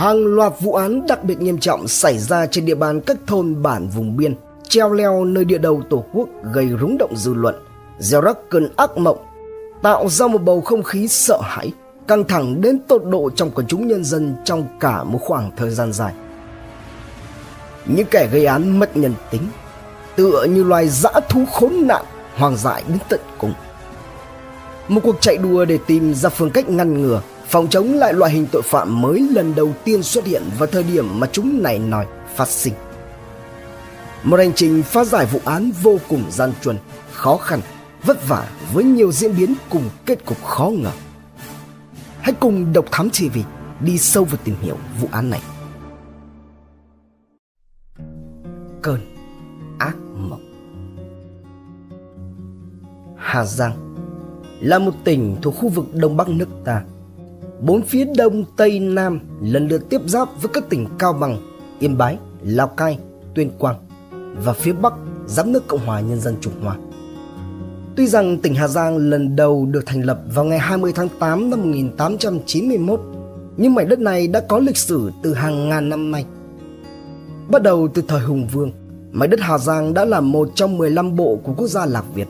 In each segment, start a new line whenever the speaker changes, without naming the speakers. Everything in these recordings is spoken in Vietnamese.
Hàng loạt vụ án đặc biệt nghiêm trọng xảy ra trên địa bàn các thôn bản vùng biên, treo leo nơi địa đầu tổ quốc gây rúng động dư luận, gieo rắc cơn ác mộng, tạo ra một bầu không khí sợ hãi, căng thẳng đến tột độ trong quần chúng nhân dân trong cả một khoảng thời gian dài. Những kẻ gây án mất nhân tính, tựa như loài dã thú khốn nạn, hoang dại đến tận cùng. Một cuộc chạy đua để tìm ra phương cách ngăn ngừa, phòng chống lại loại hình tội phạm mới lần đầu tiên xuất hiện vào thời điểm mà chúng này nói phát sinh. Một hành trình phá giải vụ án vô cùng gian truân, khó khăn, vất vả với nhiều diễn biến cùng kết cục khó ngờ. Hãy cùng Độc Thám TV đi sâu vào tìm hiểu vụ án này. Cơn ác mộng Hà Giang là một tỉnh thuộc khu vực Đông Bắc nước ta. Bốn phía Đông, Tây, Nam lần lượt tiếp giáp với các tỉnh Cao Bằng, Yên Bái, Lào Cai, Tuyên Quang và phía Bắc giáp nước Cộng hòa Nhân dân Trung Hoa. Tuy rằng tỉnh Hà Giang lần đầu được thành lập vào ngày 20 tháng 8 năm 1891, nhưng mảnh đất này đã có lịch sử từ hàng ngàn năm nay. Bắt đầu từ thời Hùng Vương, mảnh đất Hà Giang đã là một trong 15 bộ của quốc gia Lạc Việt.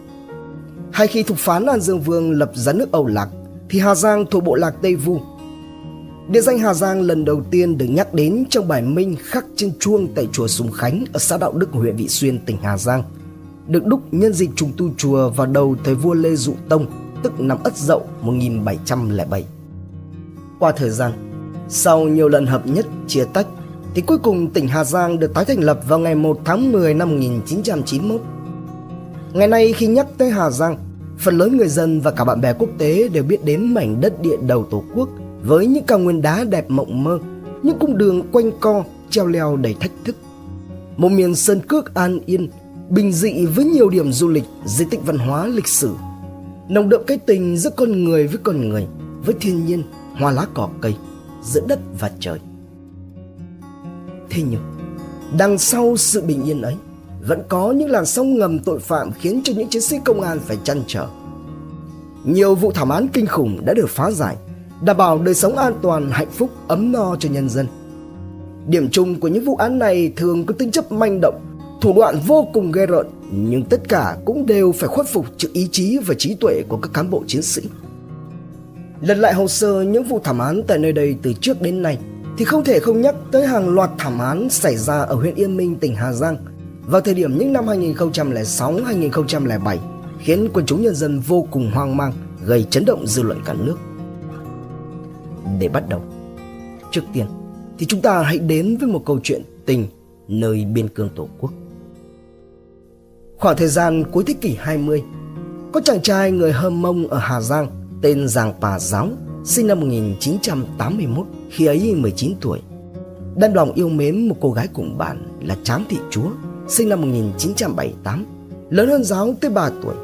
Hay khi thục phán An Dương Vương lập ra nước Âu Lạc, thì Hà Giang thuộc bộ lạc Tây Vu. Địa danh Hà Giang lần đầu tiên được nhắc đến trong bài minh khắc trên chuông tại chùa Sùng Khánh ở xã Đạo Đức, huyện Vị Xuyên, tỉnh Hà Giang – được đúc nhân dịp trùng tu chùa vào đầu thời vua Lê Dụ Tông, tức năm Ất Dậu 1707. Qua thời gian, sau nhiều lần hợp nhất chia tách, thì cuối cùng tỉnh Hà Giang được tái thành lập vào ngày 1 tháng 10 năm 1991. Ngày nay khi nhắc tới Hà Giang, phần lớn người dân và cả bạn bè quốc tế đều biết đến mảnh đất địa đầu Tổ quốc với những cao nguyên đá đẹp mộng mơ, những cung đường quanh co, treo leo đầy thách thức. Một miền sơn cước an yên bình dị với nhiều điểm du lịch, di tích văn hóa lịch sử. Nồng đậm cái tình giữa con người với con người, với thiên nhiên, hoa lá cỏ cây, giữa đất và trời. Thế nhưng, đằng sau sự bình yên ấy, vẫn có những làn sóng ngầm tội phạm khiến cho những chiến sĩ công an phải chăn trở. Nhiều vụ thảm án kinh khủng đã được phá giải, đảm bảo đời sống an toàn, hạnh phúc, ấm no cho nhân dân. Điểm chung của những vụ án này thường có tính chất manh động, thủ đoạn vô cùng ghê rợn nhưng tất cả cũng đều phải khuất phục trước ý chí và trí tuệ của các cán bộ chiến sĩ. Lật lại hồ sơ những vụ thảm án tại nơi đây từ trước đến nay thì không thể không nhắc tới hàng loạt thảm án xảy ra ở huyện Yên Minh, tỉnh Hà Giang vào thời điểm những năm 2006-2007 khiến quần chúng nhân dân vô cùng hoang mang, gây chấn động dư luận cả nước. Để bắt đầu, trước tiên thì chúng ta hãy đến với một câu chuyện tình nơi biên cương Tổ quốc. Khoảng thời gian cuối thế kỷ 20, có chàng trai người Hơm Mông ở Hà Giang tên Giàng Pà Giáo, sinh năm 1981, khi ấy 19 tuổi. Đan lòng yêu mến một cô gái cùng bạn là Trám Thị Chúa, sinh năm 1978, lớn hơn Giáo tới 3 tuổi.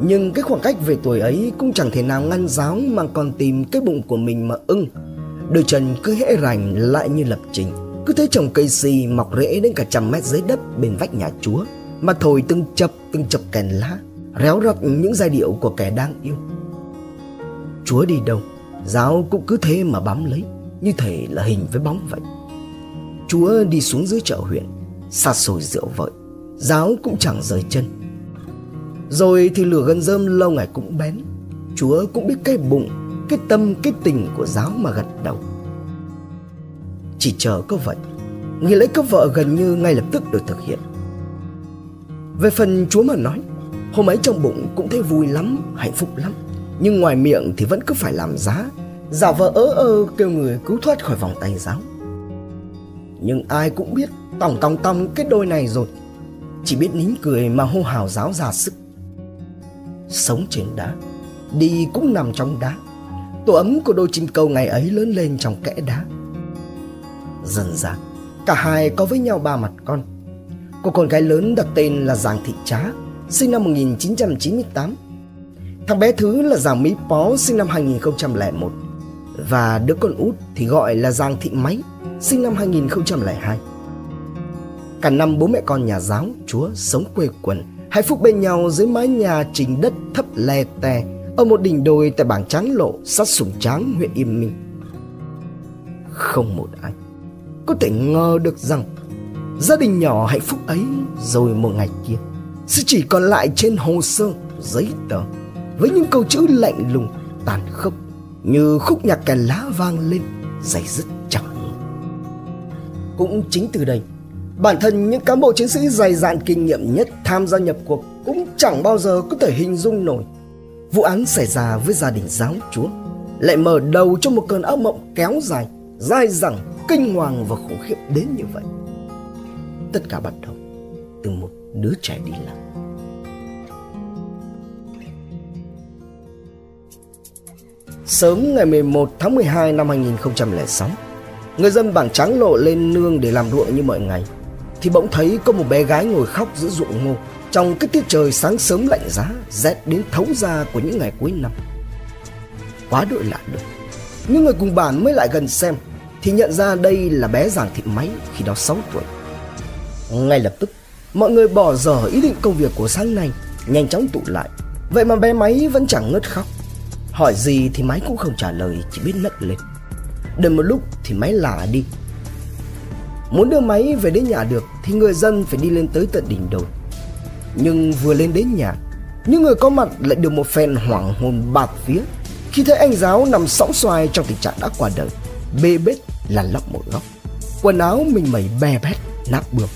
Nhưng cái khoảng cách về tuổi ấy cũng chẳng thể nào ngăn Giáo mà còn tìm cái bụng của mình mà ưng. Đôi chân cứ hễ rành lại như lập trình. Cứ thấy trồng cây xì mọc rễ đến cả trăm mét dưới đất bên vách nhà Chúa mà thổi từng chập từng chập kèn lá réo rắt những giai điệu của kẻ đang yêu chúa đi đâu giáo cũng cứ thế mà bám lấy như thể là hình với bóng vậy chúa đi xuống dưới chợ huyện xa xôi rượu vợi giáo cũng chẳng rời chân. Rồi thì lửa gần rơm lâu ngày cũng bén. Chúa cũng biết cái bụng, cái tâm, cái tình của giáo mà gật đầu. Chỉ chờ có vậy, nghi lễ cấp vợ gần như ngay lập tức được thực hiện. Về phần Chúa mà nói, Hôm ấy trong bụng cũng thấy vui lắm, Hạnh phúc lắm. Nhưng ngoài miệng thì vẫn cứ phải làm giá. Giả vờ ớ ơ kêu người cứu thoát khỏi vòng tay giáo. Nhưng ai cũng biết Tòng tòng tòng cái đôi này rồi Chỉ biết nín cười mà hô hào giáo ra sức Sống trên đá Đi cũng nằm trong đá Tổ ấm của đôi chim câu ngày ấy lớn lên trong kẽ đá Dần dần Cả hai có với nhau ba mặt con Cô con gái lớn đặt tên là Giàng Thị Trá, sinh năm 1998. Thằng bé thứ là Giàng Mỹ Pó, sinh năm 2001. Và đứa con út thì gọi là Giàng Thị Máy, sinh năm 2002. Cả năm bố mẹ con nhà giáo, chúa sống quê quần, hạnh phúc bên nhau dưới mái nhà trình đất thấp le tè ở một đỉnh đồi tại bảng Tráng Lộ, sát Sùng Tráng, huyện Yên Minh. không một ai có thể ngờ được rằng gia đình nhỏ hạnh phúc ấy rồi một ngày kia sẽ chỉ còn lại trên hồ sơ giấy tờ với những câu chữ lạnh lùng tàn khốc như khúc nhạc kèn lá vang lên dày dứt chẳng cũng chính từ đây bản thân những cán bộ chiến sĩ dày dạn kinh nghiệm nhất tham gia nhập cuộc cũng chẳng bao giờ có thể hình dung nổi. Vụ án xảy ra với gia đình giáo chúa, lại mở đầu cho một cơn ác mộng kéo dài, dai dẳng, kinh hoàng và khủng khiếp đến như vậy. Tất cả bắt đầu từ một đứa trẻ đi lạc Sớm ngày 11 tháng 12 năm 2006 Người dân bản trắng lộ lên nương để làm ruộng như mọi ngày. Thì bỗng thấy có một bé gái ngồi khóc giữa ruộng ngô. Trong cái tiết trời sáng sớm lạnh giá, Rét đến thấu da của những ngày cuối năm. Quá đội lạ được. Những người cùng bản mới lại gần xem, Thì nhận ra đây là bé Giàng Thị Máy khi đó 6 tuổi. Ngay lập tức, Mọi người bỏ dở ý định công việc của sáng nay, Nhanh chóng tụ lại. Vậy mà bé Máy vẫn chẳng ngớt khóc. Hỏi gì thì máy cũng không trả lời, Chỉ biết nấc lên. Đợi một lúc thì máy lả đi. Muốn đưa máy về đến nhà được Thì người dân phải đi lên tới tận đỉnh đồi Nhưng vừa lên đến nhà Những người có mặt lại được một phen hoảng hồn bạt phía Khi thấy anh giáo nằm sóng xoài trong tình trạng đã qua đời Bê bết là lóc một góc. Quần áo mình mẩy bè bét nát bươm.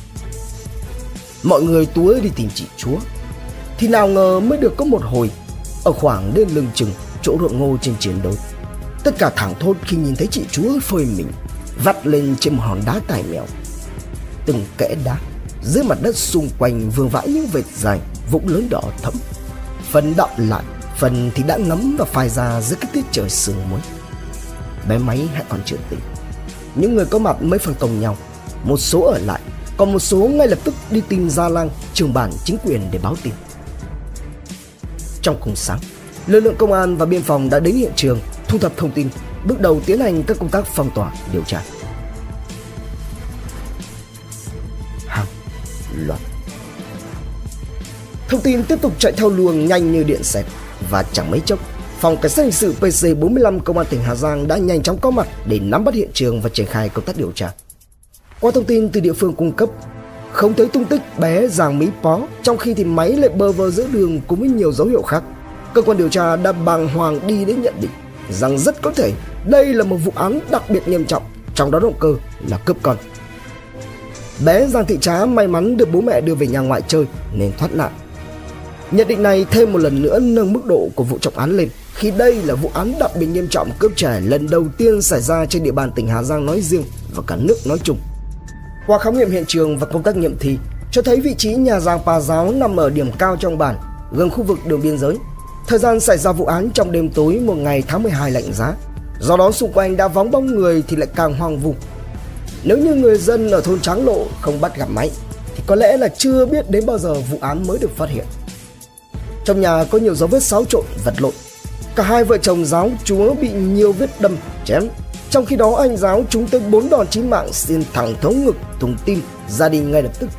Mọi người túa đi tìm chị chúa Thì nào ngờ mới được có một hồi Ở khoảng đến lưng chừng chỗ ruộng ngô trên chiến đấu. Tất cả thẳng thốt khi nhìn thấy chị chúa phơi mình, vắt lên trên một hòn đá tài mèo. Từng kẽ đá, dưới mặt đất xung quanh vương vãi những vệt dài, vũng lớn đỏ thẫm. Phần đọng lại, phần thì đã ngấm và phai ra dưới cái tiết trời sương muối. Bé máy hãy còn chưa tỉnh. Những người có mặt mới phân công nhau. Một số ở lại, còn một số ngay lập tức đi tìm Gia Lang, trường bản chính quyền để báo tin. Trong cùng sáng, lực lượng công an và biên phòng đã đến hiện trường thu thập thông tin bước đầu tiến hành các công tác phong tỏa, điều tra. Hàng loạt. Thông tin tiếp tục chạy theo luồng nhanh như điện xẹt. Và chẳng mấy chốc, phòng cảnh sát hình sự pc 45 công an tỉnh hà giang đã nhanh chóng có mặt để nắm bắt hiện trường và triển khai công tác điều tra. Qua thông tin từ địa phương cung cấp, không thấy tung tích bé giàng mỹ pó, trong khi thì máy lại bơ vơ giữa đường cùng với nhiều dấu hiệu khác. Cơ quan điều tra đã bàng hoàng đi đến nhận định rằng rất có thể đây là một vụ án đặc biệt nghiêm trọng, trong đó động cơ là cướp con. Bé Giang Thị Trá may mắn được bố mẹ đưa về nhà ngoại chơi nên thoát nạn. Nhận định này thêm một lần nữa nâng mức độ của vụ trọng án lên khi đây là vụ án đặc biệt nghiêm trọng cướp trẻ lần đầu tiên xảy ra trên địa bàn tỉnh Hà Giang nói riêng và cả nước nói chung. Qua khám nghiệm hiện trường và công tác nghiệm thi cho thấy vị trí nhà Giang Pa Giáo nằm ở điểm cao trong bản, gần khu vực đường biên giới Thời gian xảy ra vụ án trong đêm tối một ngày tháng 12 lạnh giá. Do đó xung quanh đã vắng bóng người thì lại càng hoang vu. Nếu như người dân ở thôn Tráng Lộ không bắt gặp máy Thì có lẽ là chưa biết đến bao giờ vụ án mới được phát hiện. Trong nhà có nhiều dấu vết xáo trộn, vật lộn. Cả hai vợ chồng giáo chúa bị nhiều vết đâm, chém. Trong khi đó anh giáo trúng tới bốn đòn chí mạng xuyên thẳng thấu ngực, thùng tim, gia đình ngay lập tức.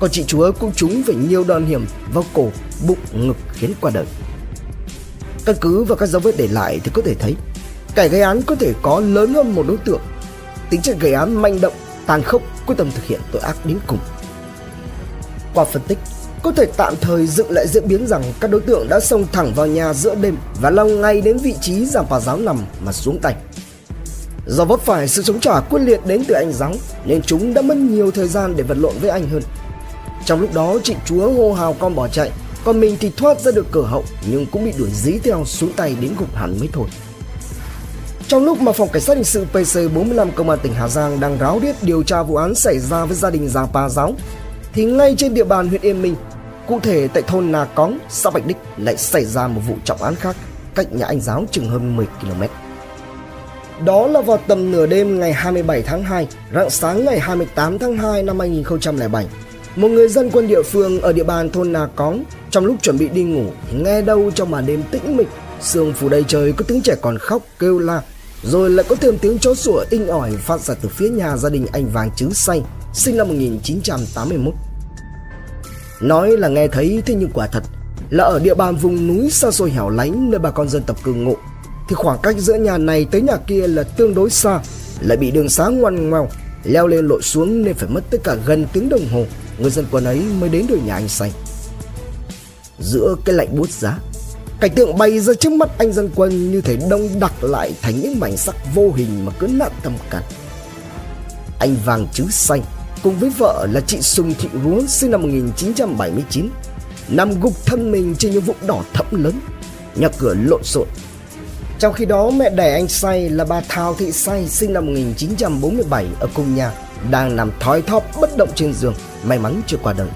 Còn chị chúa cũng trúng phải nhiều đòn hiểm vào cổ, bụng, ngực khiến qua đời. Căn cứ vào các dấu vết để lại thì có thể thấy kẻ gây án có thể có lớn hơn một đối tượng. Tính chất gây án manh động, tàn khốc, quyết tâm thực hiện tội ác đến cùng. Qua phân tích, có thể tạm thời dựng lại diễn biến rằng các đối tượng đã xông thẳng vào nhà giữa đêm và lao ngay đến vị trí giảng bà giáo nằm mà xuống tay. Do vấp phải sự chống trả quyết liệt đến từ anh giáo nên chúng đã mất nhiều thời gian để vật lộn với anh hơn. Trong lúc đó chị chúa hô hào con bỏ chạy còn mình thì thoát ra được cửa hậu nhưng cũng bị đuổi dí theo xuống tay đến gục hẳn mới thôi. Trong lúc mà phòng cảnh sát hình sự PC45 công an tỉnh Hà Giang đang ráo riết điều tra vụ án xảy ra với gia đình Giàng Pa Giáo thì ngay trên địa bàn huyện Yên Minh, cụ thể tại thôn Nà Cóng, xã Bạch Đích lại xảy ra một vụ trọng án khác cách nhà anh giáo chừng hơn 10 km. Đó là vào tầm nửa đêm ngày 27 tháng 2, rạng sáng ngày 28 tháng 2 năm 2007 một người dân quân địa phương ở địa bàn thôn Nà Cóng trong lúc chuẩn bị đi ngủ nghe đâu trong màn đêm tĩnh mịch, sương phủ đầy trời có tiếng trẻ còn khóc kêu la, rồi lại có thêm tiếng chó sủa inh ỏi phát ra từ phía nhà gia đình anh Vàng Chứ Say, sinh năm 1981. Nói là nghe thấy thế nhưng quả thật là ở địa bàn vùng núi xa xôi hẻo lánh nơi bà con dân tộc cư ngụ thì khoảng cách giữa nhà này tới nhà kia là tương đối xa lại bị đường xá ngoằn ngoèo leo lên lội xuống nên phải mất tất cả gần tiếng đồng hồ. Người dân quân ấy mới đến được nhà anh xanh giữa cái lạnh buốt giá, cảnh tượng bay ra trước mắt anh dân quân như thể đông đặc lại thành những mảnh sắc vô hình mà cứ nặng tâm cắn anh vàng chứ xanh cùng với vợ là chị Sùng Thị Rúa sinh năm 1979 nằm gục thân mình trên những vũng đỏ thẫm lớn. Nhà cửa lộn xộn trong khi đó mẹ đẻ anh say là bà Thao Thị Say sinh năm 1947 ở cùng nhà đang nằm thói thóp bất động trên giường may mắn chưa qua đời.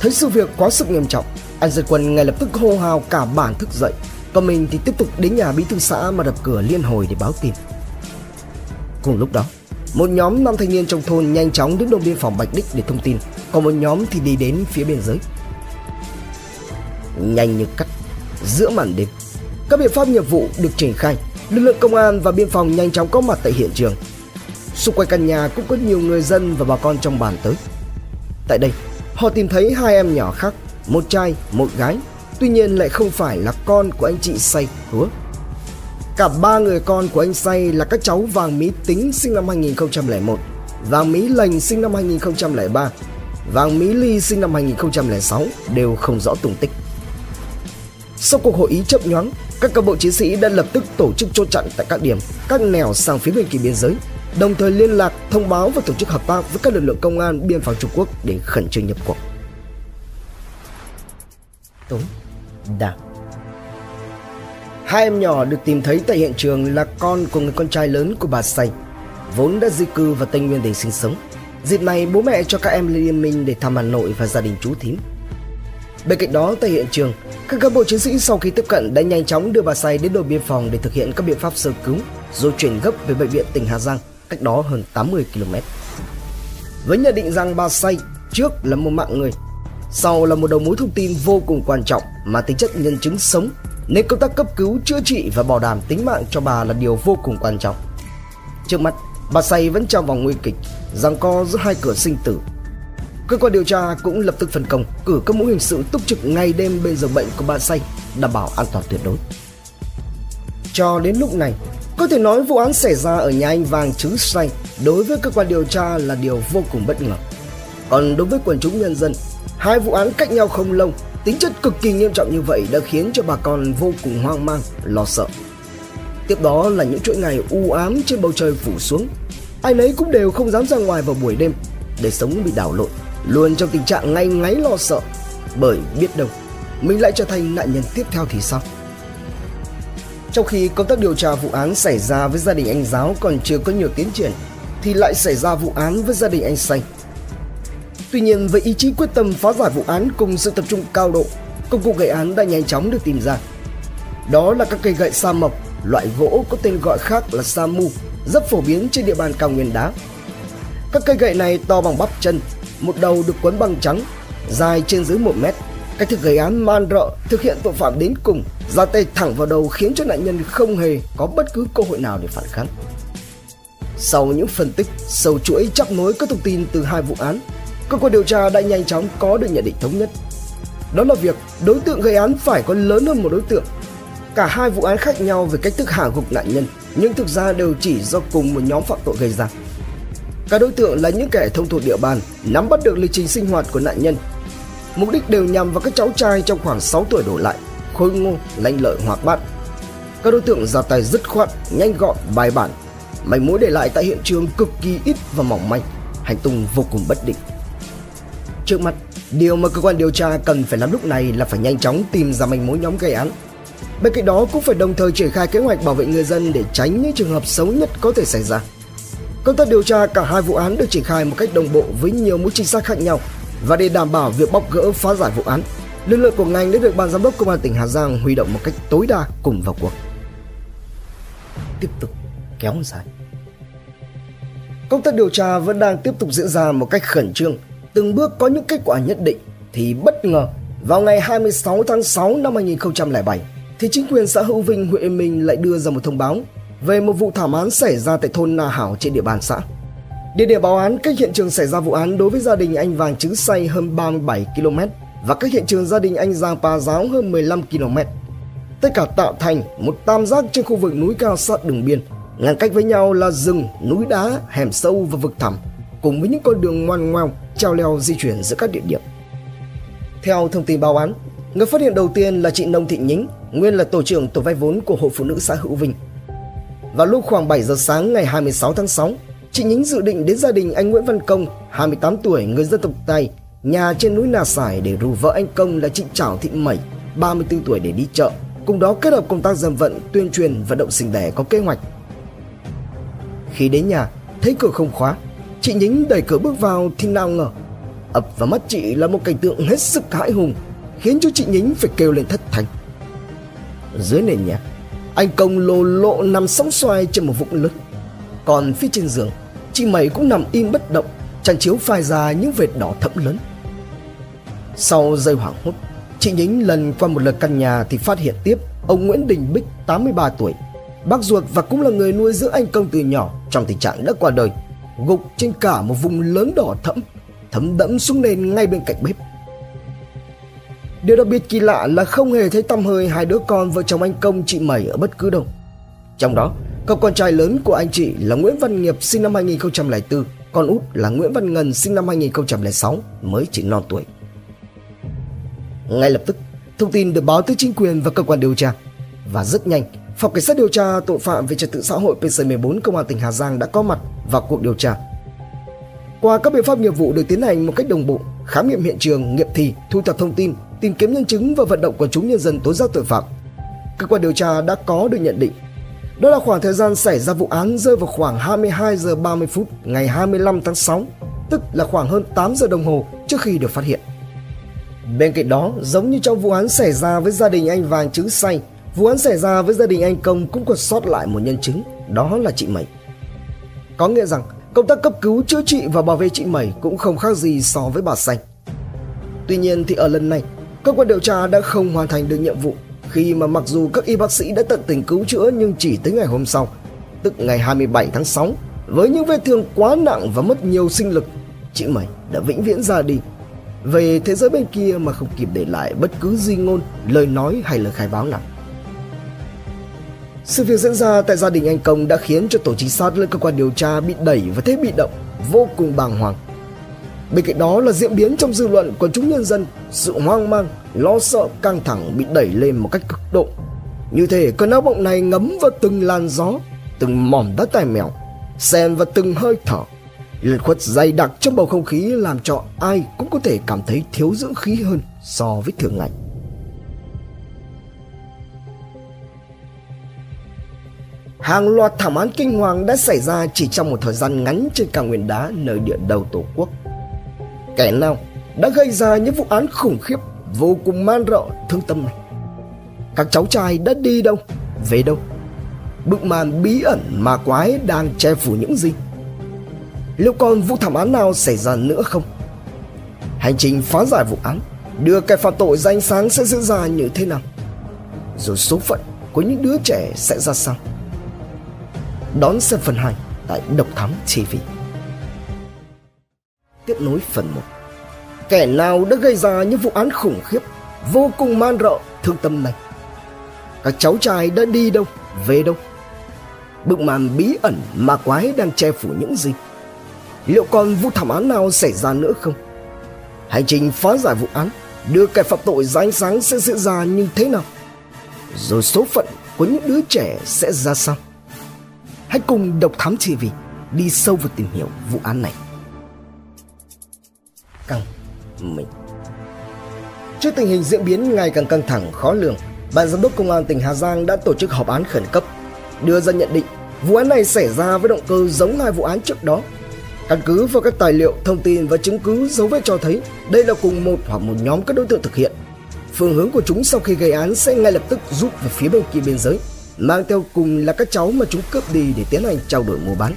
Thấy sự việc quá sức nghiêm trọng anh dân quân ngay lập tức hô hào cả bản thức dậy. Còn mình thì tiếp tục đến nhà bí thư xã mà đập cửa liên hồi để báo tin. Cùng lúc đó một nhóm năm thanh niên trong thôn nhanh chóng đến đồn biên phòng Bạch Đích để thông tin, còn một nhóm thì đi đến phía biên giới. Nhanh như cắt, giữa màn đêm, các biện pháp nghiệp vụ được triển khai, lực lượng công an và biên phòng nhanh chóng có mặt tại hiện trường. Xung quanh căn nhà cũng có nhiều người dân và bà con trong bản tới. Tại đây, họ tìm thấy hai em nhỏ khác, một trai, một gái, tuy nhiên lại không phải là con của anh chị Say hứa. Cả ba người con của anh Say là các cháu Vàng Mỹ Tính sinh năm 2001, Vàng Mỹ Lành sinh năm 2003, Vàng Mỹ Ly sinh năm 2006 đều không rõ tung tích. Sau cuộc hội ý chấp nhoáng, các cán bộ chiến sĩ đã lập tức tổ chức chốt chặn tại các điểm, các nẻo sang phía bên kia biên giới, đồng thời liên lạc, thông báo và tổ chức hợp tác với các lực lượng công an biên phòng Trung Quốc để khẩn trương nhập cuộc. Tối, đảng Hai em nhỏ được tìm thấy tại hiện trường là con của người con trai lớn của bà Say, vốn đã di cư vào Tây Nguyên để sinh sống. Dịp này bố mẹ cho các em lên Liên Minh để thăm Hà Nội và gia đình chú thím. Bên cạnh đó tại hiện trường, các cán bộ chiến sĩ sau khi tiếp cận đã nhanh chóng đưa bà Say đến đồn biên phòng để thực hiện các biện pháp sơ cứu rồi chuyển gấp về bệnh viện tỉnh Hà Giang cách đó hơn 80 km. Với nhận định rằng bà Say trước là một mạng người, sau là một đầu mối thông tin vô cùng quan trọng mà tính chất nhân chứng sống nên công tác cấp cứu, chữa trị và bảo đảm tính mạng cho bà là điều vô cùng quan trọng. Trước mắt, bà Say vẫn trong vòng nguy kịch, giằng co giữa hai cửa sinh tử. Cơ quan điều tra cũng lập tức phân công cử các mũi hình sự túc trực ngày đêm bên giường bệnh của bà Say, đảm bảo an toàn tuyệt đối. Cho đến lúc này, có thể nói vụ án xảy ra ở nhà anh Vàng Chứ Say đối với cơ quan điều tra là điều vô cùng bất ngờ. Còn đối với quần chúng nhân dân, hai vụ án cách nhau không lâu Tính chất cực kỳ nghiêm trọng như vậy đã khiến cho bà con vô cùng hoang mang, lo sợ. Tiếp đó là những chuỗi ngày u ám trên bầu trời phủ xuống. Ai nấy cũng đều không dám ra ngoài vào buổi đêm để sống bị đảo lộn, luôn trong tình trạng ngay ngáy lo sợ. Bởi biết đâu, mình lại trở thành nạn nhân tiếp theo thì sao? Trong khi công tác điều tra vụ án xảy ra với gia đình anh giáo còn chưa có nhiều tiến triển, thì lại xảy ra vụ án với gia đình anh Xanh Tuy nhiên với ý chí quyết tâm phá giải vụ án cùng sự tập trung cao độ, công cụ gây án đã nhanh chóng được tìm ra. Đó là các cây gậy sa mộc, loại gỗ có tên gọi khác là sa mu, rất phổ biến trên địa bàn cao nguyên đá. Các cây gậy này to bằng bắp chân, một đầu được quấn bằng trắng, dài trên dưới 1 mét. Cách thức gây án man rợ, thực hiện tội phạm đến cùng, ra tay thẳng vào đầu khiến cho nạn nhân không hề có bất cứ cơ hội nào để phản kháng. Sau những phân tích, sâu chuỗi chấp nối các thông tin từ hai vụ án, cơ quan điều tra đã nhanh chóng có được nhận định thống nhất. Đó là việc đối tượng gây án phải có lớn hơn một đối tượng. Cả hai vụ án khác nhau về cách thức hạ gục nạn nhân, nhưng thực ra đều chỉ do cùng một nhóm phạm tội gây ra. Các đối tượng là những kẻ thông thuộc địa bàn, nắm bắt được lịch trình sinh hoạt của nạn nhân. Mục đích đều nhằm vào các cháu trai trong khoảng 6 tuổi đổ lại, khôi ngô, lanh lợi hoạt bát. Các đối tượng ra tay dứt khoát, nhanh gọn, bài bản. mảnh mối để lại tại hiện trường cực kỳ ít và mỏng manh, hành tung vô cùng bất định. Trước mắt, điều mà cơ quan điều tra cần phải làm lúc này là phải nhanh chóng tìm ra manh mối nhóm gây án. Bên cạnh đó cũng phải đồng thời triển khai kế hoạch bảo vệ người dân để tránh những trường hợp xấu nhất có thể xảy ra. Công tác điều tra cả hai vụ án được triển khai một cách đồng bộ với nhiều mũi trinh sát khác nhau và để đảm bảo việc bóc gỡ phá giải vụ án, lực lượng của ngành đã được ban giám đốc công an tỉnh Hà Giang huy động một cách tối đa cùng vào cuộc. Tiếp tục kéo dài. Công tác điều tra vẫn đang tiếp tục diễn ra một cách khẩn trương từng bước có những kết quả nhất định thì bất ngờ vào ngày 26 tháng 6 năm 2007 thì chính quyền xã Hữu Vinh, huyện Yên Minh lại đưa ra một thông báo về một vụ thảm án xảy ra tại thôn Na Hảo trên địa bàn xã. Địa điểm báo án cách hiện trường xảy ra vụ án đối với gia đình anh Vàng Trứng Say hơn 37 km và cách hiện trường gia đình anh Giang Pa Giáo hơn 15 km. Tất cả tạo thành một tam giác trên khu vực núi cao sát đường biên Ngăn cách với nhau là rừng, núi đá, hẻm sâu và vực thẳm, cùng với những con đường ngoằn ngoèo treo leo di chuyển giữa các địa điểm. Theo thông tin báo án, người phát hiện đầu tiên là chị Nông Thị Nhính, nguyên là tổ trưởng tổ vay vốn của Hội Phụ nữ xã Hữu Vinh. Vào lúc khoảng 7 giờ sáng ngày 26 tháng 6, chị Nhính dự định đến gia đình anh Nguyễn Văn Công, 28 tuổi, người dân tộc Tây, nhà trên núi Nà Sải để rủ vợ anh Công là chị Trảo Thị Mẩy, 34 tuổi để đi chợ. Cùng đó kết hợp công tác dân vận, tuyên truyền, vận động sinh đẻ có kế hoạch. Khi đến nhà, thấy cửa không khóa, chị Nhính đẩy cửa bước vào thì nào ngờ ập vào mắt chị là một cảnh tượng hết sức hãi hùng, khiến cho chị Nhính phải kêu lên thất thanh. Dưới nền nhà, anh Công lồ lộ nằm sóng xoay trên một vũng lớn. Còn phía trên giường, chị Mày cũng nằm im bất động, chăn chiếu phai ra những vệt đỏ thẫm lớn. Sau giây hoảng hốt, chị Nhính lần qua một lượt căn nhà thì phát hiện tiếp ông Nguyễn Đình Bích 83 tuổi, bác ruột và cũng là người nuôi dưỡng anh Công từ nhỏ trong tình trạng đã qua đời, gục trên cả một vùng lớn đỏ thẫm, thấm đẫm xuống nền ngay bên cạnh bếp. Điều đặc biệt kỳ lạ là không hề thấy tăm hơi hai đứa con vợ chồng anh Công chị Mẩy ở bất cứ đâu. Trong đó, cậu con trai lớn của anh chị là Nguyễn Văn Nghiệp sinh năm 2004, con út là Nguyễn Văn Ngân sinh năm 2006 mới chỉ non tuổi. Ngay lập tức, thông tin được báo tới chính quyền và cơ quan điều tra. Và rất nhanh, Phòng Cảnh sát điều tra tội phạm về trật tự xã hội PC14 Công an tỉnh Hà Giang đã có mặt vào cuộc điều tra. Qua các biện pháp nghiệp vụ được tiến hành một cách đồng bộ, khám nghiệm hiện trường, nghiệm thi, thu thập thông tin, tìm kiếm nhân chứng và vận động quần chúng nhân dân tố giác tội phạm. Cơ quan điều tra đã có được nhận định đó là khoảng thời gian xảy ra vụ án rơi vào khoảng 22 giờ 30 phút ngày 25 tháng 6, tức là khoảng hơn 8 giờ đồng hồ trước khi được phát hiện. Bên cạnh đó, giống như trong vụ án xảy ra với gia đình anh Vàng Trứng Say, vụ án xảy ra với gia đình anh Công cũng còn sót lại một nhân chứng, đó là chị Mẩy. Có nghĩa rằng, công tác cấp cứu, chữa trị và bảo vệ chị Mẩy cũng không khác gì so với bà Xanh. Tuy nhiên thì ở lần này, cơ quan điều tra đã không hoàn thành được nhiệm vụ khi mà mặc dù các y bác sĩ đã tận tình cứu chữa nhưng chỉ tới ngày hôm sau, tức ngày 27 tháng 6, với những vết thương quá nặng và mất nhiều sinh lực, chị Mẩy đã vĩnh viễn ra đi về thế giới bên kia mà không kịp để lại bất cứ di ngôn, lời nói hay lời khai báo nào. Sự việc diễn ra tại gia đình anh Công đã khiến cho tổ trinh sát lẫn cơ quan điều tra bị đẩy và thế bị động, vô cùng bàng hoàng. Bên cạnh đó là diễn biến trong dư luận của chúng nhân dân, sự hoang mang, lo sợ, căng thẳng bị đẩy lên một cách cực độ. Như thể cơn áo bộng này ngấm vào từng làn gió, từng mỏm đất tài mèo, xen vào từng hơi thở. lật khuất dày đặc trong bầu không khí làm cho ai cũng có thể cảm thấy thiếu dưỡng khí hơn so với thường ngày. Hàng loạt thảm án kinh hoàng đã xảy ra chỉ trong một thời gian ngắn trên cao nguyên đá nơi địa đầu Tổ quốc. Kẻ nào đã gây ra những vụ án khủng khiếp, vô cùng man rợ, thương tâm này? Các cháu trai đã đi đâu? Về đâu? Bức màn bí ẩn mà quái đang che phủ những gì? Liệu còn vụ thảm án nào xảy ra nữa không? Hành trình phá giải vụ án, đưa kẻ phạm tội ra ánh sáng sẽ diễn ra như thế nào? Rồi số phận của những đứa trẻ sẽ ra sao? Đón xem phần 2 tại Độc Thám TV. Tiếp nối phần 1 Kẻ nào đã gây ra những vụ án khủng khiếp, Vô cùng man rợ, thương tâm này. Các cháu trai đã đi đâu, Về đâu? Bức màn bí ẩn ma quái đang che phủ những gì? Liệu còn vụ thảm án nào xảy ra nữa không? Hành trình phá giải vụ án, Đưa kẻ phạm tội ra ánh sáng sẽ diễn ra như thế nào? Rồi số phận của những đứa trẻ sẽ ra sao? Hãy cùng Độc Thám TV đi sâu vào tìm hiểu vụ án này căng mình. Trước tình hình diễn biến ngày càng căng thẳng khó lường, Ban giám đốc công an tỉnh Hà Giang đã tổ chức họp án khẩn cấp, đưa ra nhận định vụ án này xảy ra với động cơ giống hai vụ án trước đó. Căn cứ vào các tài liệu, thông tin và chứng cứ dấu vết cho thấy đây là cùng một hoặc một nhóm các đối tượng thực hiện. Phương hướng của chúng sau khi gây án sẽ ngay lập tức rút về phía bên kia biên giới, mang theo cùng là các cháu mà chúng cướp đi để tiến hành trao đổi mua bán.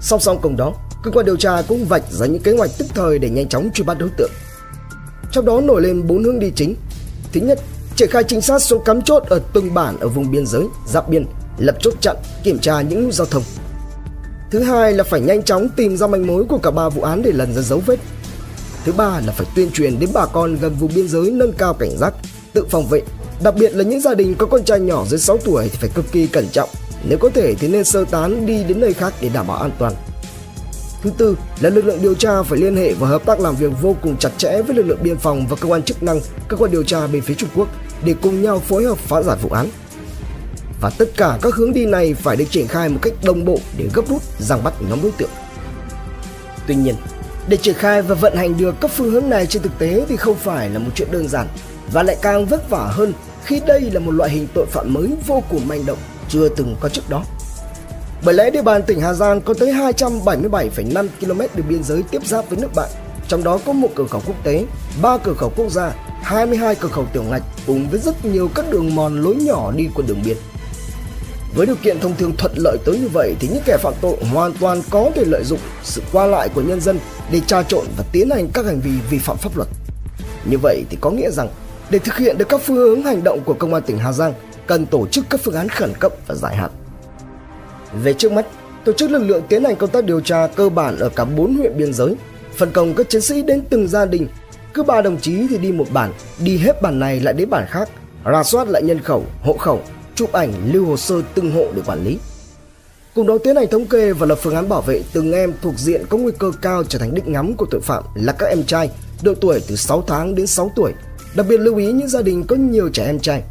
Song song cùng đó, cơ quan điều tra cũng vạch ra những kế hoạch tức thời để nhanh chóng truy bắt đối tượng. Trong đó nổi lên bốn hướng đi chính. Thứ nhất, triển khai trinh sát số cắm chốt ở từng bản ở vùng biên giới, giáp biên, lập chốt chặn, kiểm tra những nút giao thông. Thứ hai là phải nhanh chóng tìm ra manh mối của cả ba vụ án để lần ra dấu vết. Thứ ba là phải tuyên truyền đến bà con gần vùng biên giới nâng cao cảnh giác, tự phòng vệ, đặc biệt là những gia đình có con trai nhỏ dưới 6 tuổi thì phải cực kỳ cẩn trọng, Nếu có thể thì nên sơ tán đi đến nơi khác để đảm bảo an toàn. Thứ tư là lực lượng điều tra phải liên hệ và hợp tác làm việc vô cùng chặt chẽ với lực lượng biên phòng và cơ quan chức năng, cơ quan điều tra bên phía Trung Quốc để cùng nhau phối hợp phá giải vụ án. Và tất cả các hướng đi này phải được triển khai một cách đồng bộ để gấp rút giằng bắt nhóm đối tượng. Tuy nhiên, để triển khai và vận hành được các phương hướng này trên thực tế thì không phải là một chuyện đơn giản và lại càng vất vả hơn khi đây là một loại hình tội phạm mới vô cùng manh động chưa từng có trước đó. Bởi lẽ địa bàn tỉnh Hà Giang có tới 277,5 km đường biên giới tiếp giáp với nước bạn, trong đó có một cửa khẩu quốc tế, ba cửa khẩu quốc gia, 22 cửa khẩu tiểu ngạch cùng với rất nhiều các đường mòn lối nhỏ đi qua đường biên. Với điều kiện thông thường thuận lợi tới như vậy thì những kẻ phạm tội hoàn toàn có thể lợi dụng sự qua lại của nhân dân để tra trộn và tiến hành các hành vi vi phạm pháp luật. Như vậy thì có nghĩa rằng để thực hiện được các phương hướng hành động của công an tỉnh Hà Giang cần tổ chức các phương án khẩn cấp và dài hạn. Về trước mắt, tổ chức lực lượng tiến hành công tác điều tra cơ bản ở cả 4 huyện biên giới, phân công các chiến sĩ đến từng gia đình, cứ ba đồng chí thì đi một bản, đi hết bản này lại đến bản khác, ra soát lại nhân khẩu, hộ khẩu, chụp ảnh, lưu hồ sơ từng hộ để quản lý. Cùng đó tiến hành thống kê và lập phương án bảo vệ từng em thuộc diện có nguy cơ cao trở thành đích ngắm của tội phạm là các em trai độ tuổi từ 6 tháng đến 6 tuổi, đặc biệt lưu ý những gia đình có nhiều trẻ em trai.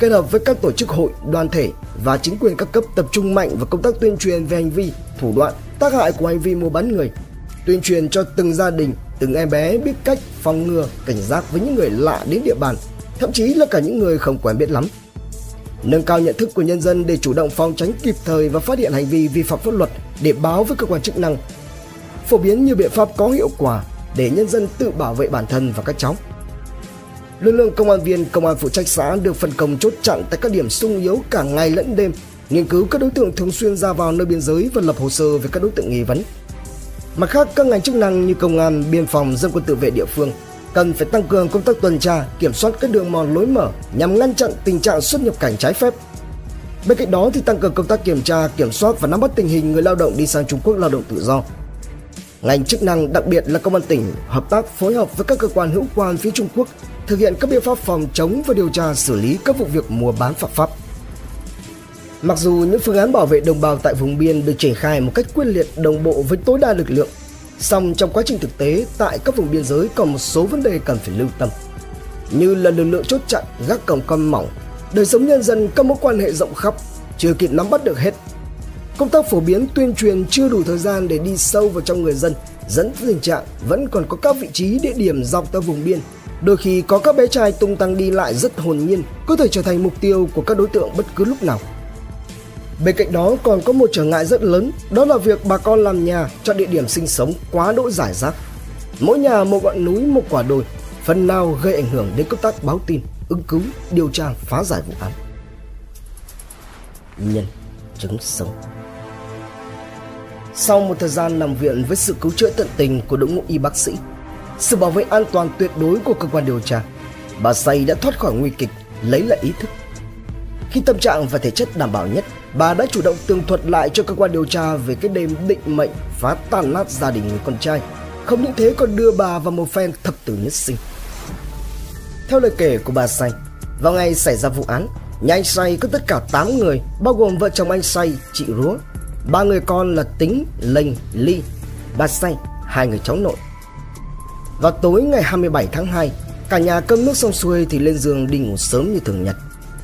Kết hợp với các tổ chức hội, đoàn thể và chính quyền các cấp tập trung mạnh vào công tác tuyên truyền về hành vi, thủ đoạn, tác hại của hành vi mua bán người, tuyên truyền cho từng gia đình, từng em bé biết cách phòng ngừa, cảnh giác với những người lạ đến địa bàn, thậm chí là cả những người không quen biết lắm nâng cao nhận thức của nhân dân để chủ động phòng tránh kịp thời và phát hiện hành vi vi phạm pháp luật để báo với cơ quan chức năng. Phổ biến nhiều biện pháp có hiệu quả để nhân dân tự bảo vệ bản thân và các cháu. Lực lượng công an viên công an phụ trách xã được phân công chốt chặn tại các điểm sung yếu cả ngày lẫn đêm, nghiên cứu các đối tượng thường xuyên ra vào nơi biên giới và lập hồ sơ về các đối tượng nghi vấn. Mặt khác, các ngành chức năng như công an, biên phòng, dân quân tự vệ địa phương cần phải tăng cường công tác tuần tra, kiểm soát các đường mòn lối mở nhằm ngăn chặn tình trạng xuất nhập cảnh trái phép. Bên cạnh đó thì tăng cường công tác kiểm tra, kiểm soát và nắm bắt tình hình người lao động đi sang Trung Quốc lao động tự do. Ngành chức năng đặc biệt là công an tỉnh hợp tác phối hợp với các cơ quan hữu quan phía Trung Quốc thực hiện các biện pháp phòng chống và điều tra xử lý các vụ việc mua bán phạm pháp. Mặc dù những phương án bảo vệ đồng bào tại vùng biên được triển khai một cách quyết liệt đồng bộ với tối đa lực lượng, Song trong quá trình thực tế tại các vùng biên giới còn một số vấn đề cần phải lưu tâm như là lực lượng chốt chặn, gác cổng con mỏng, đời sống nhân dân các mối quan hệ rộng khắp, chưa kịp nắm bắt được hết. Công tác phổ biến tuyên truyền chưa đủ thời gian để đi sâu vào trong người dân, dẫn tới tình trạng vẫn còn có các vị trí địa điểm dọc theo vùng biên. Đôi khi có các bé trai tung tăng đi lại rất hồn nhiên, có thể trở thành mục tiêu của các đối tượng bất cứ lúc nào. Bên cạnh đó còn có một trở ngại rất lớn, đó là việc bà con làm nhà cho địa điểm sinh sống quá đỗi giải rác. Mỗi nhà một ngọn núi một quả đồi, phần nào gây ảnh hưởng đến công tác báo tin, ứng cứu, điều tra, phá giải vụ án. Nhân chứng sống sau một thời gian nằm viện với sự cứu chữa tận tình của đội ngũ y bác sĩ, sự bảo vệ an toàn tuyệt đối của cơ quan điều tra, bà Say đã thoát khỏi nguy kịch, lấy lại ý thức. Khi tâm trạng và thể chất đảm bảo nhất, bà đã chủ động tường thuật lại cho cơ quan điều tra về cái đêm định mệnh phá tan nát gia đình người con trai. Không những thế còn đưa bà vào một phen thập tử nhất sinh. Theo lời kể của bà Say, vào ngày xảy ra vụ án, nhà anh Say có tất cả 8 người, bao gồm vợ chồng anh Say, chị Rúa, ba người con là Tính, Lênh, Ly, bà Say, hai người cháu nội. Vào tối ngày 27 tháng 2, cả nhà cơm nước xong xuôi thì lên giường đi ngủ sớm như thường nhật.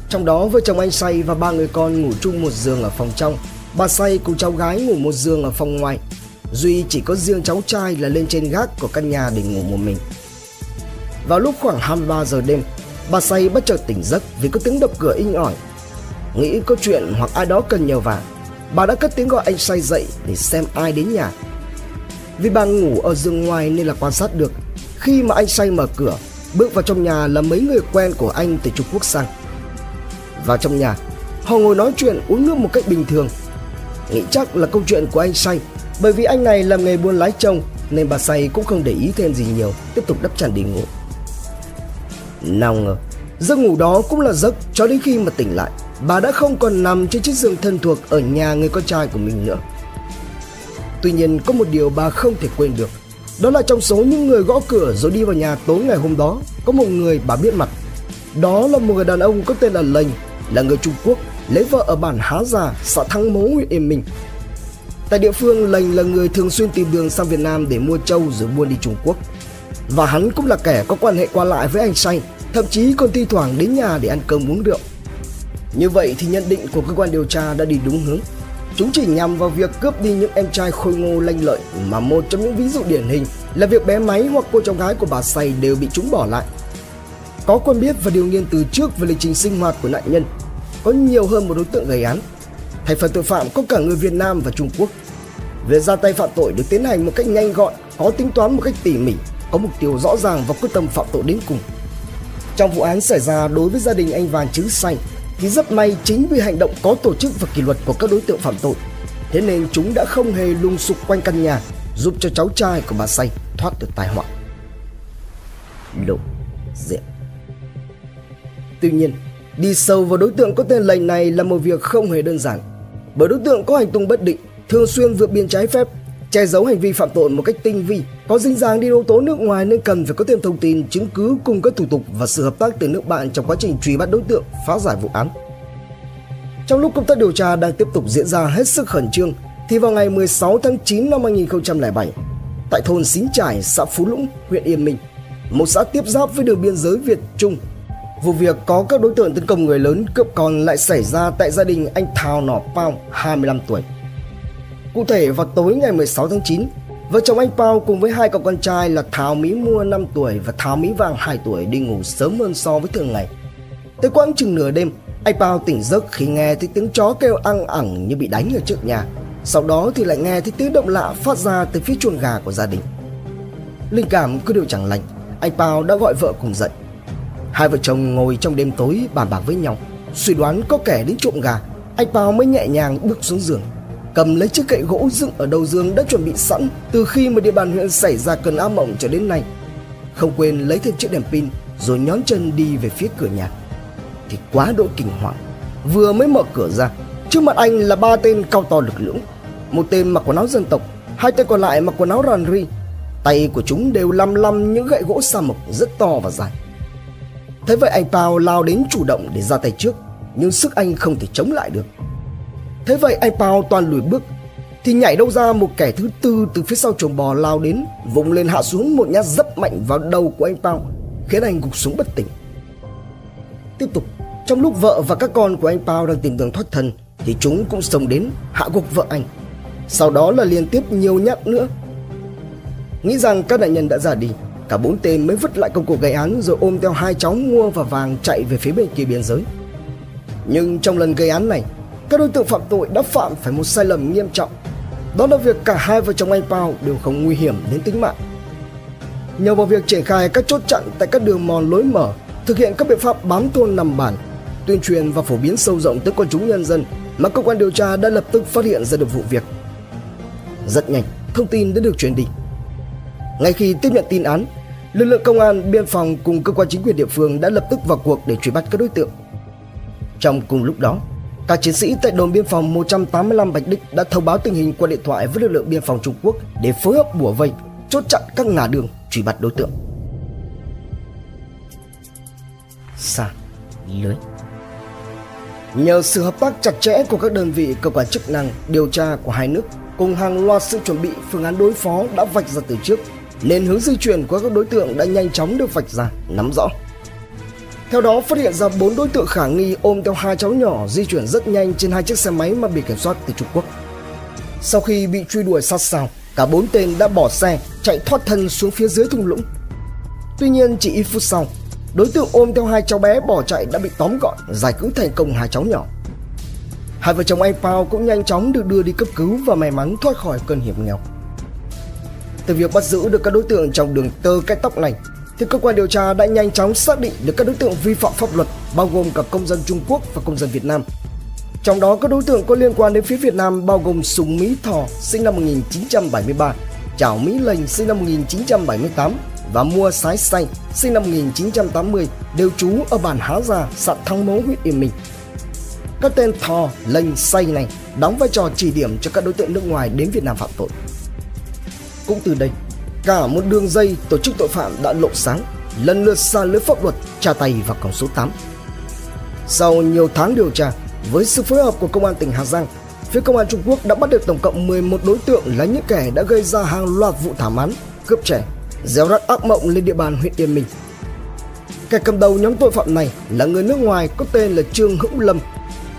Trong đó vợ chồng anh Say và ba người con ngủ chung một giường ở phòng trong Bà Say cùng cháu gái ngủ một giường ở phòng ngoài Duy chỉ có riêng cháu trai là lên trên gác của căn nhà để ngủ một mình Vào lúc khoảng 23 giờ đêm Bà Say bất chợt tỉnh giấc vì có tiếng đập cửa inh ỏi Nghĩ có chuyện hoặc ai đó cần nhờ vả Bà đã cất tiếng gọi anh Say dậy để xem ai đến nhà. Vì bà ngủ ở giường ngoài nên là quan sát được. Khi mà anh Say mở cửa, Bước vào trong nhà là mấy người quen của anh từ Trung Quốc sang. Vào trong nhà, Họ ngồi nói chuyện uống nước một cách bình thường. Nghĩ chắc là câu chuyện của anh say Bởi vì anh này làm nghề buôn lái trông Nên bà say cũng không để ý thêm gì nhiều, Tiếp tục đắp chăn đi ngủ. Nào ngờ, Giấc ngủ đó cũng là giấc cho đến khi mà tỉnh lại. Bà đã không còn nằm trên chiếc giường thân thuộc Ở nhà người con trai của mình nữa Tuy nhiên có một điều bà không thể quên được Đó là trong số những người gõ cửa rồi đi vào nhà tối ngày hôm đó Có một người bà biết mặt Đó là một người đàn ông có tên là Lệnh là người Trung Quốc lấy vợ ở bản Há Già, xã Thăng Mố, huyện Yên Minh. Tại địa phương, Lành là người thường xuyên tìm đường sang Việt Nam để mua trâu rồi buôn đi Trung Quốc. Và hắn cũng là kẻ có quan hệ qua lại với anh Say, thậm chí còn thi thoảng đến nhà để ăn cơm uống rượu. Như vậy thì nhận định của cơ quan điều tra đã đi đúng hướng. Chúng chỉ nhằm vào việc cướp đi những em trai khôi ngô lanh lợi mà một trong những ví dụ điển hình là việc bé máy hoặc cô cháu gái của bà Say đều bị chúng bỏ lại. Có quen biết và điều nghiên từ trước về lịch trình sinh hoạt của nạn nhân, có nhiều hơn một đối tượng gây án. Thành phần tội phạm có cả người Việt Nam và Trung Quốc. Việc ra tay phạm tội được tiến hành một cách nhanh gọn, có tính toán một cách tỉ mỉ, có mục tiêu rõ ràng và quyết tâm phạm tội đến cùng. Trong vụ án xảy ra đối với gia đình anh Vàng Chứ Xanh thì rất may chính vì hành động có tổ chức và kỷ luật của các đối tượng phạm tội. Thế nên chúng đã không hề lung sục quanh căn nhà giúp cho cháu trai của bà Say thoát được tai họa. Lộ diện Tuy nhiên, đi sâu vào đối tượng có tên lệnh này là một việc không hề đơn giản. Bởi đối tượng có hành tung bất định, thường xuyên vượt biên trái phép, che giấu hành vi phạm tội một cách tinh vi, có dính dáng đi yếu tố nước ngoài nên cần phải có thêm thông tin, chứng cứ cùng các thủ tục và sự hợp tác từ nước bạn trong quá trình truy bắt đối tượng, phá giải vụ án. Trong lúc công tác điều tra đang tiếp tục diễn ra hết sức khẩn trương, thì vào ngày 16 tháng 9 năm 2007, tại thôn Xín Trải, xã Phú Lũng, huyện Yên Minh, một xã tiếp giáp với đường biên giới Việt Trung, vụ việc có các đối tượng tấn công người lớn cướp con lại xảy ra tại gia đình anh Thào Nỏ Pao, 25 tuổi. Cụ thể vào tối ngày 16 tháng 9, vợ chồng anh Pao cùng với hai cậu con trai là Thảo Mỹ Mua 5 tuổi và Thảo Mỹ Vàng 2 tuổi đi ngủ sớm hơn so với thường ngày. Tới quãng chừng nửa đêm, anh Pao tỉnh giấc khi nghe thấy tiếng chó kêu ăn ẳng như bị đánh ở trước nhà. Sau đó thì lại nghe thấy tiếng động lạ phát ra từ phía chuồng gà của gia đình. Linh cảm cứ điều chẳng lành, anh Pao đã gọi vợ cùng dậy. Hai vợ chồng ngồi trong đêm tối bàn bạc với nhau, suy đoán có kẻ đến trộm gà. Anh Pao mới nhẹ nhàng bước xuống giường, cầm lấy chiếc gậy gỗ dựng ở đầu giường đã chuẩn bị sẵn từ khi mà địa bàn huyện xảy ra cơn ác mộng cho đến nay. Không quên lấy thêm chiếc đèn pin rồi nhón chân đi về phía cửa nhà. Thì quá độ kinh hoàng, vừa mới mở cửa ra, trước mặt anh là ba tên cao to lực lưỡng, một tên mặc quần áo dân tộc, hai tên còn lại mặc quần áo rằn ri. Tay của chúng đều lăm lăm những gậy gỗ sa mộc rất to và dài. Thế vậy anh Pao lao đến chủ động để ra tay trước, nhưng sức anh không thể chống lại được. Thế vậy anh Pao toàn lùi bước, Thì nhảy đâu ra một kẻ thứ tư từ phía sau chuồng bò lao đến, Vùng lên hạ xuống một nhát rất mạnh vào đầu của anh Pao, Khiến anh gục xuống bất tỉnh. Tiếp tục, Trong lúc vợ và các con của anh Pao đang tìm đường thoát thân, Thì chúng cũng xông đến hạ gục vợ anh. Sau đó là liên tiếp nhiều nhát nữa. Nghĩ rằng các nạn nhân đã ra đi, Cả bốn tên mới vứt lại công cụ gây án Rồi ôm theo hai cháu mua và vàng chạy về phía bên kia biên giới. Nhưng trong lần gây án này các đối tượng phạm tội đã phạm phải một sai lầm nghiêm trọng. Đó là việc cả hai vợ chồng anh Pao đều không nguy hiểm đến tính mạng. Nhờ vào việc triển khai các chốt chặn tại các đường mòn lối mở, thực hiện các biện pháp bám thôn nằm bản, tuyên truyền và phổ biến sâu rộng tới quần chúng nhân dân mà cơ quan điều tra đã lập tức phát hiện ra được vụ việc. Rất nhanh, thông tin đã được truyền đi. Ngay khi tiếp nhận tin án, lực lượng công an, biên phòng cùng cơ quan chính quyền địa phương đã lập tức vào cuộc để truy bắt các đối tượng. Trong cùng lúc đó, các chiến sĩ tại đồn biên phòng 185 Bạch Đích đã thông báo tình hình qua điện thoại với lực lượng biên phòng Trung Quốc để phối hợp bủa vây, chốt chặn các ngã đường truy bắt đối tượng. Sa lưới Nhờ sự hợp tác chặt chẽ của các đơn vị cơ quan chức năng điều tra của hai nước cùng hàng loạt sự chuẩn bị phương án đối phó đã vạch ra từ trước nên hướng di chuyển của các đối tượng đã nhanh chóng được vạch ra, nắm rõ. Theo đó phát hiện ra bốn đối tượng khả nghi ôm theo hai cháu nhỏ di chuyển rất nhanh trên hai chiếc xe máy mà bị kiểm soát từ Trung Quốc. Sau khi bị truy đuổi sát sao, cả bốn tên đã bỏ xe chạy thoát thân xuống phía dưới thung lũng. Tuy nhiên chỉ ít phút sau, đối tượng ôm theo hai cháu bé bỏ chạy đã bị tóm gọn, giải cứu thành công hai cháu nhỏ. Hai vợ chồng anh Pao cũng nhanh chóng được đưa đi cấp cứu và may mắn thoát khỏi cơn hiểm nghèo. Từ việc bắt giữ được các đối tượng trong đường tơ cái tóc này thì cơ quan điều tra đã nhanh chóng xác định được các đối tượng vi phạm pháp luật bao gồm cả công dân Trung Quốc và công dân Việt Nam. Trong đó các đối tượng có liên quan đến phía Việt Nam bao gồm Sùng Mỹ Thò sinh năm 1973, Chảo Mỹ Lành sinh năm 1978 và Mua Sái Xanh sinh năm 1980 đều trú ở bản Há Già, xã Thăng Mấu, huyện Yên Minh. Các tên Thò, Lành, Xanh này đóng vai trò chỉ điểm cho các đối tượng nước ngoài đến Việt Nam phạm tội. Cũng từ đây, cả một đường dây tổ chức tội phạm đã lộ sáng, lần lượt xa lưới pháp luật tra tay vào còng số 8. Sau nhiều tháng điều tra, với sự phối hợp của công an tỉnh Hà Giang, phía công an Trung Quốc đã bắt được tổng cộng 11 đối tượng là những kẻ đã gây ra hàng loạt vụ thảm án, cướp trẻ, gieo rắc ác mộng lên địa bàn huyện Yên Minh. Kẻ cầm đầu nhóm tội phạm này là người nước ngoài có tên là Trương Hữu Lâm.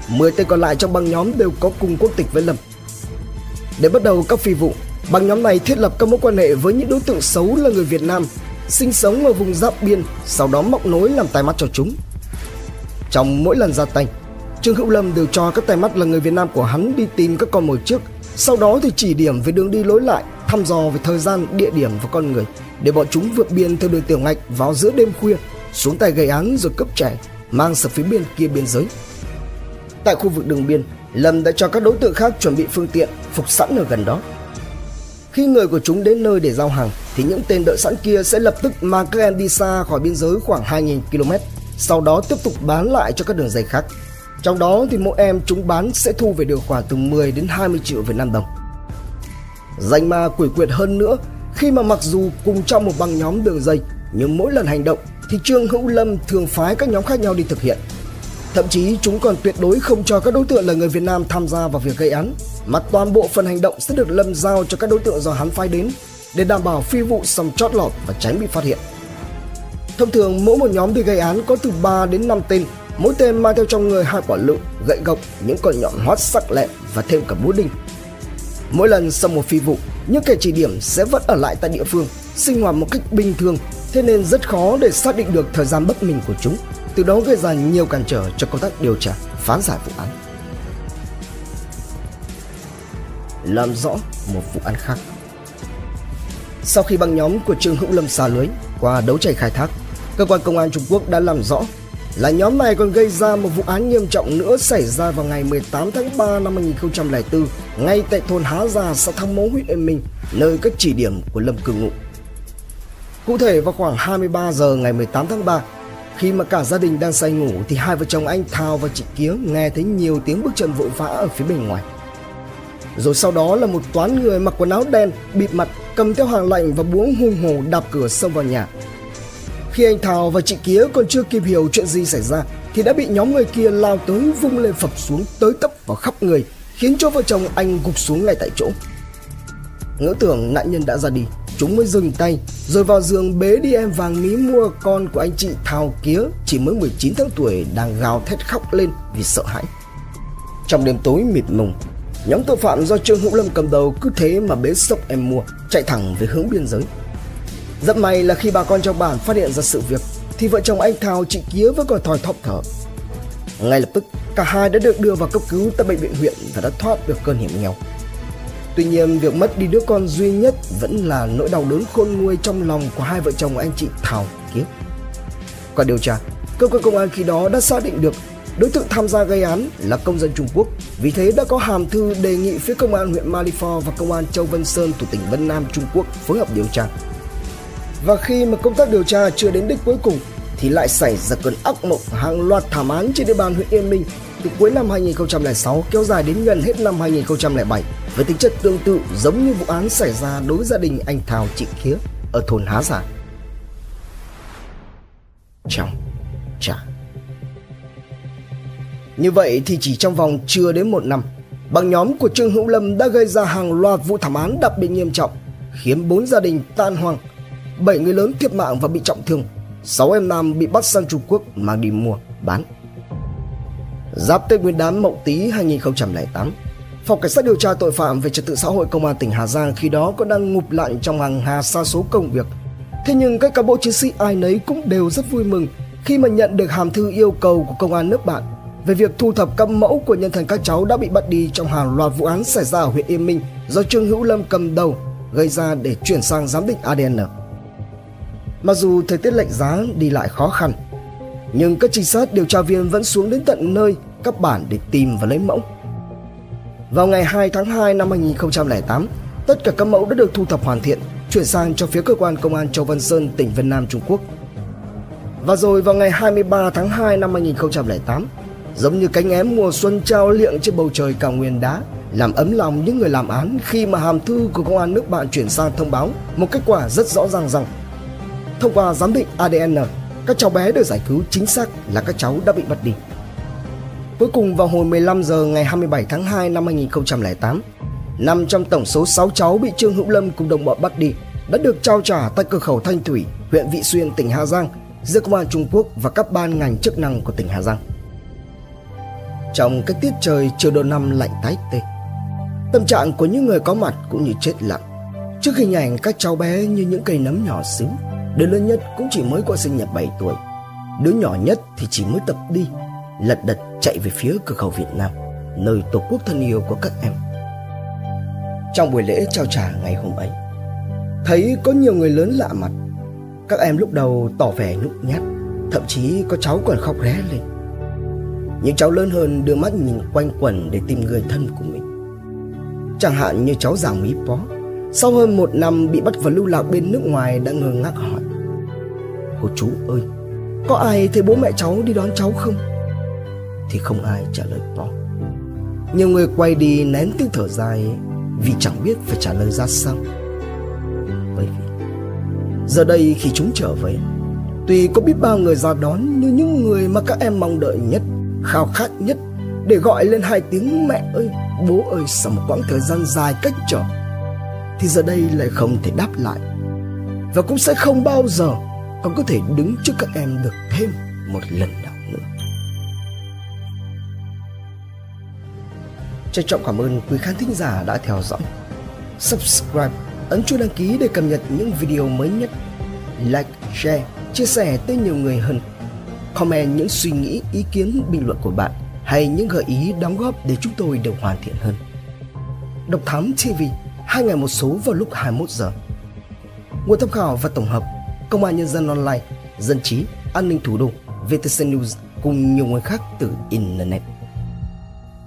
10 tên còn lại trong băng nhóm đều có cùng quốc tịch với Lâm. Để bắt đầu các phi vụ, băng nhóm này thiết lập các mối quan hệ với những đối tượng xấu là người Việt Nam, sinh sống ở vùng giáp biên, sau đó móc nối làm tai mắt cho chúng. Trong mỗi lần ra tay, Trương Hữu Lâm đều cho các tay mắt là người Việt Nam của hắn đi tìm các con mồi trước, sau đó thì chỉ điểm về đường đi lối lại, thăm dò về thời gian, địa điểm và con người để bọn chúng vượt biên theo đường tiểu ngạch vào giữa đêm khuya, xuống tay gây án rồi cướp trẻ, mang sang phía bên kia biên giới. Tại khu vực đường biên, Lâm đã cho các đối tượng khác chuẩn bị phương tiện phục sẵn ở gần đó. Khi người của chúng đến nơi để giao hàng thì những tên đợi sẵn kia sẽ lập tức mang các em đi xa khỏi biên giới khoảng 2.000 km, sau đó tiếp tục bán lại cho các đường dây khác. Trong đó thì mỗi em chúng bán sẽ thu về được khoảng từ 10 đến 20 triệu Việt Nam đồng. Danh ma quỷ quyệt hơn nữa khi mà mặc dù cùng trong một băng nhóm đường dây nhưng mỗi lần hành động thì Trương Hữu Lâm thường phái các nhóm khác nhau đi thực hiện. Thậm chí chúng còn tuyệt đối không cho các đối tượng là người Việt Nam tham gia vào việc gây án, mà toàn bộ phần hành động sẽ được Lâm giao cho các đối tượng do hắn phái đến để đảm bảo phi vụ xong chót lọt và tránh bị phát hiện. Thông thường mỗi một nhóm đi gây án có từ 3 đến 5 tên, mỗi tên mang theo trong người hai quả lựu, gậy gộc, những con nhọn hoắt sắc lẹm và thêm cả búa đinh. Mỗi lần xong một phi vụ, những kẻ chỉ điểm sẽ vẫn ở lại tại địa phương, sinh hoạt một cách bình thường, thế nên rất khó để xác định được thời gian bất minh của chúng, từ đó gây ra nhiều cản trở cho công tác điều tra, phán giải vụ án. Làm rõ một vụ án khác Sau khi băng nhóm của Trương Hữu Lâm xa lưới qua đấu tranh khai thác, cơ quan công an Trung Quốc đã làm rõ là nhóm này còn gây ra một vụ án nghiêm trọng nữa xảy ra vào ngày 18 tháng 3 năm 2004 ngay tại thôn Há Già, xã Thăng Mố, huyện Yên Minh, nơi các chỉ điểm của Lâm Cư Ngụ. Cụ thể vào khoảng 23 giờ ngày 18 tháng 3, khi mà cả gia đình đang say ngủ thì hai vợ chồng anh Thao và chị Kía nghe thấy nhiều tiếng bước chân vội vã ở phía bên ngoài. Rồi sau đó là một toán người mặc quần áo đen, bịt mặt, cầm theo hàng lạnh và buống hung hồ đạp cửa xông vào nhà. Khi anh Thảo và chị Kía còn chưa kịp hiểu chuyện gì xảy ra thì đã bị nhóm người kia lao tới vung lên phập xuống tới tấp vào khắp người khiến cho vợ chồng anh gục xuống ngay tại chỗ. Ngỡ tưởng nạn nhân đã ra đi, chúng mới dừng tay rồi vào giường bế đi em vàng mí mua con của anh chị Thảo Kía chỉ mới 19 tháng tuổi đang gào thét khóc lên vì sợ hãi. Trong đêm tối mịt mùng, nhóm tội phạm do Trương Hữu Lâm cầm đầu cứ thế mà bế sốc em mua chạy thẳng về hướng biên giới. Rất may là khi bà con trong bản phát hiện ra sự việc thì vợ chồng anh Thảo chị Kía vẫn còn thòi thóp thở. Ngay lập tức, cả hai đã được đưa vào cấp cứu tại bệnh viện huyện và đã thoát được cơn hiểm nghèo. Tuy nhiên, việc mất đi đứa con duy nhất vẫn là nỗi đau đớn khôn nguôi trong lòng của hai vợ chồng anh chị Thảo Kiếp. Qua điều tra, cơ quan công an khi đó đã xác định được đối tượng tham gia gây án là công dân Trung Quốc. Vì thế đã có hàm thư đề nghị phía công an huyện Malifor và công an Châu Vân Sơn thuộc tỉnh Vân Nam Trung Quốc phối hợp điều tra. Và khi mà công tác điều tra chưa đến đích cuối cùng thì lại xảy ra cơn ác mộng hàng loạt thảm án trên địa bàn huyện Yên Minh từ cuối năm 2006 kéo dài đến gần hết năm 2007 với tính chất tương tự giống như vụ án xảy ra đối với gia đình anh Thảo chị Khía ở thôn Há Giả. Trong trả Như vậy thì chỉ trong vòng chưa đến một năm, băng nhóm của Trương Hữu Lâm đã gây ra hàng loạt vụ thảm án đặc biệt nghiêm trọng, khiến bốn gia đình tan hoang 7 người lớn thiệt mạng và bị trọng thương, 6 em nam bị bắt sang Trung Quốc mang đi mua, bán. Giáp Tết Nguyên đán Mậu Tý 2008, Phòng Cảnh sát điều tra tội phạm về trật tự xã hội Công an tỉnh Hà Giang khi đó còn đang ngụp lặn trong hàng hà sa số công việc. Thế nhưng các cán bộ chiến sĩ ai nấy cũng đều rất vui mừng khi mà nhận được hàm thư yêu cầu của công an nước bạn về việc thu thập các mẫu của nhân thân các cháu đã bị bắt đi trong hàng loạt vụ án xảy ra ở huyện Yên Minh do Trương Hữu Lâm cầm đầu gây ra để chuyển sang giám định ADN. Mặc dù thời tiết lạnh giá đi lại khó khăn, nhưng các trinh sát điều tra viên vẫn xuống đến tận nơi các bản để tìm và lấy mẫu. Vào ngày 2 tháng 2 năm 2008, tất cả các mẫu đã được thu thập hoàn thiện, chuyển sang cho phía cơ quan công an Châu Văn Sơn, tỉnh Vân Nam, Trung Quốc. Và rồi vào ngày 23 tháng 2 năm 2008, giống như cánh én mùa xuân trao liệng trên bầu trời cao nguyên đá, làm ấm lòng những người làm án khi mà hàm thư của công an nước bạn chuyển sang thông báo một kết quả rất rõ ràng rằng Thông qua giám định ADN, các cháu bé được giải cứu chính xác là các cháu đã bị bắt đi. Cuối cùng vào hồi 15 giờ ngày 27 tháng 2 năm 2008, năm trong tổng số 6 cháu bị Trương Hữu Lâm cùng đồng bọn bắt đi đã được trao trả tại cửa khẩu Thanh Thủy, huyện Vị Xuyên, tỉnh Hà Giang giữa công an Trung Quốc và các ban ngành chức năng của tỉnh Hà Giang. Trong cái tiết trời chiều đầu năm lạnh tái tê, tâm trạng của những người có mặt cũng như chết lặng. Trước hình ảnh các cháu bé như những cây nấm nhỏ xíu, đứa lớn nhất cũng chỉ mới qua sinh nhật 7 tuổi. Đứa nhỏ nhất thì chỉ mới tập đi, lật đật chạy về phía cửa khẩu Việt Nam, nơi tổ quốc thân yêu của các em. Trong buổi lễ trao trả ngày hôm ấy, thấy có nhiều người lớn lạ mặt. Các em lúc đầu tỏ vẻ nhút nhát, thậm chí có cháu còn khóc ré lên. Những cháu lớn hơn đưa mắt nhìn quanh quẩn để tìm người thân của mình. Chẳng hạn như cháu già Mỹ Pó, sau hơn một năm bị bắt vào lưu lạc bên nước ngoài đã ngơ ngác hỏi. Cô chú ơi, có ai thấy bố mẹ cháu đi đón cháu không? Thì không ai trả lời Paul. Nhiều người quay đi nén tiếng thở dài vì chẳng biết phải trả lời ra sao. Bởi vì giờ đây khi chúng trở về, tuy có biết bao người ra đón như những người mà các em mong đợi nhất khao khát nhất để gọi lên hai tiếng mẹ ơi, bố ơi sau một quãng thời gian dài cách trở thì giờ đây lại không thể đáp lại và cũng sẽ không bao giờ còn có thể đứng trước các em được thêm một lần nữa. Trân trọng cảm ơn quý khán thính giả đã theo dõi. Subscribe, ấn chuông đăng ký để cập nhật những video mới nhất. Like, share, chia sẻ tới nhiều người hơn comment những suy nghĩ, ý kiến, bình luận của bạn hay những gợi ý đóng góp để chúng tôi được hoàn thiện hơn. Độc Thám TV, hai ngày một số vào lúc 21 giờ. Nguồn tham khảo và tổng hợp Công an Nhân dân Online, Dân trí, An ninh Thủ đô, VTC News cùng nhiều nguồn khác từ Internet.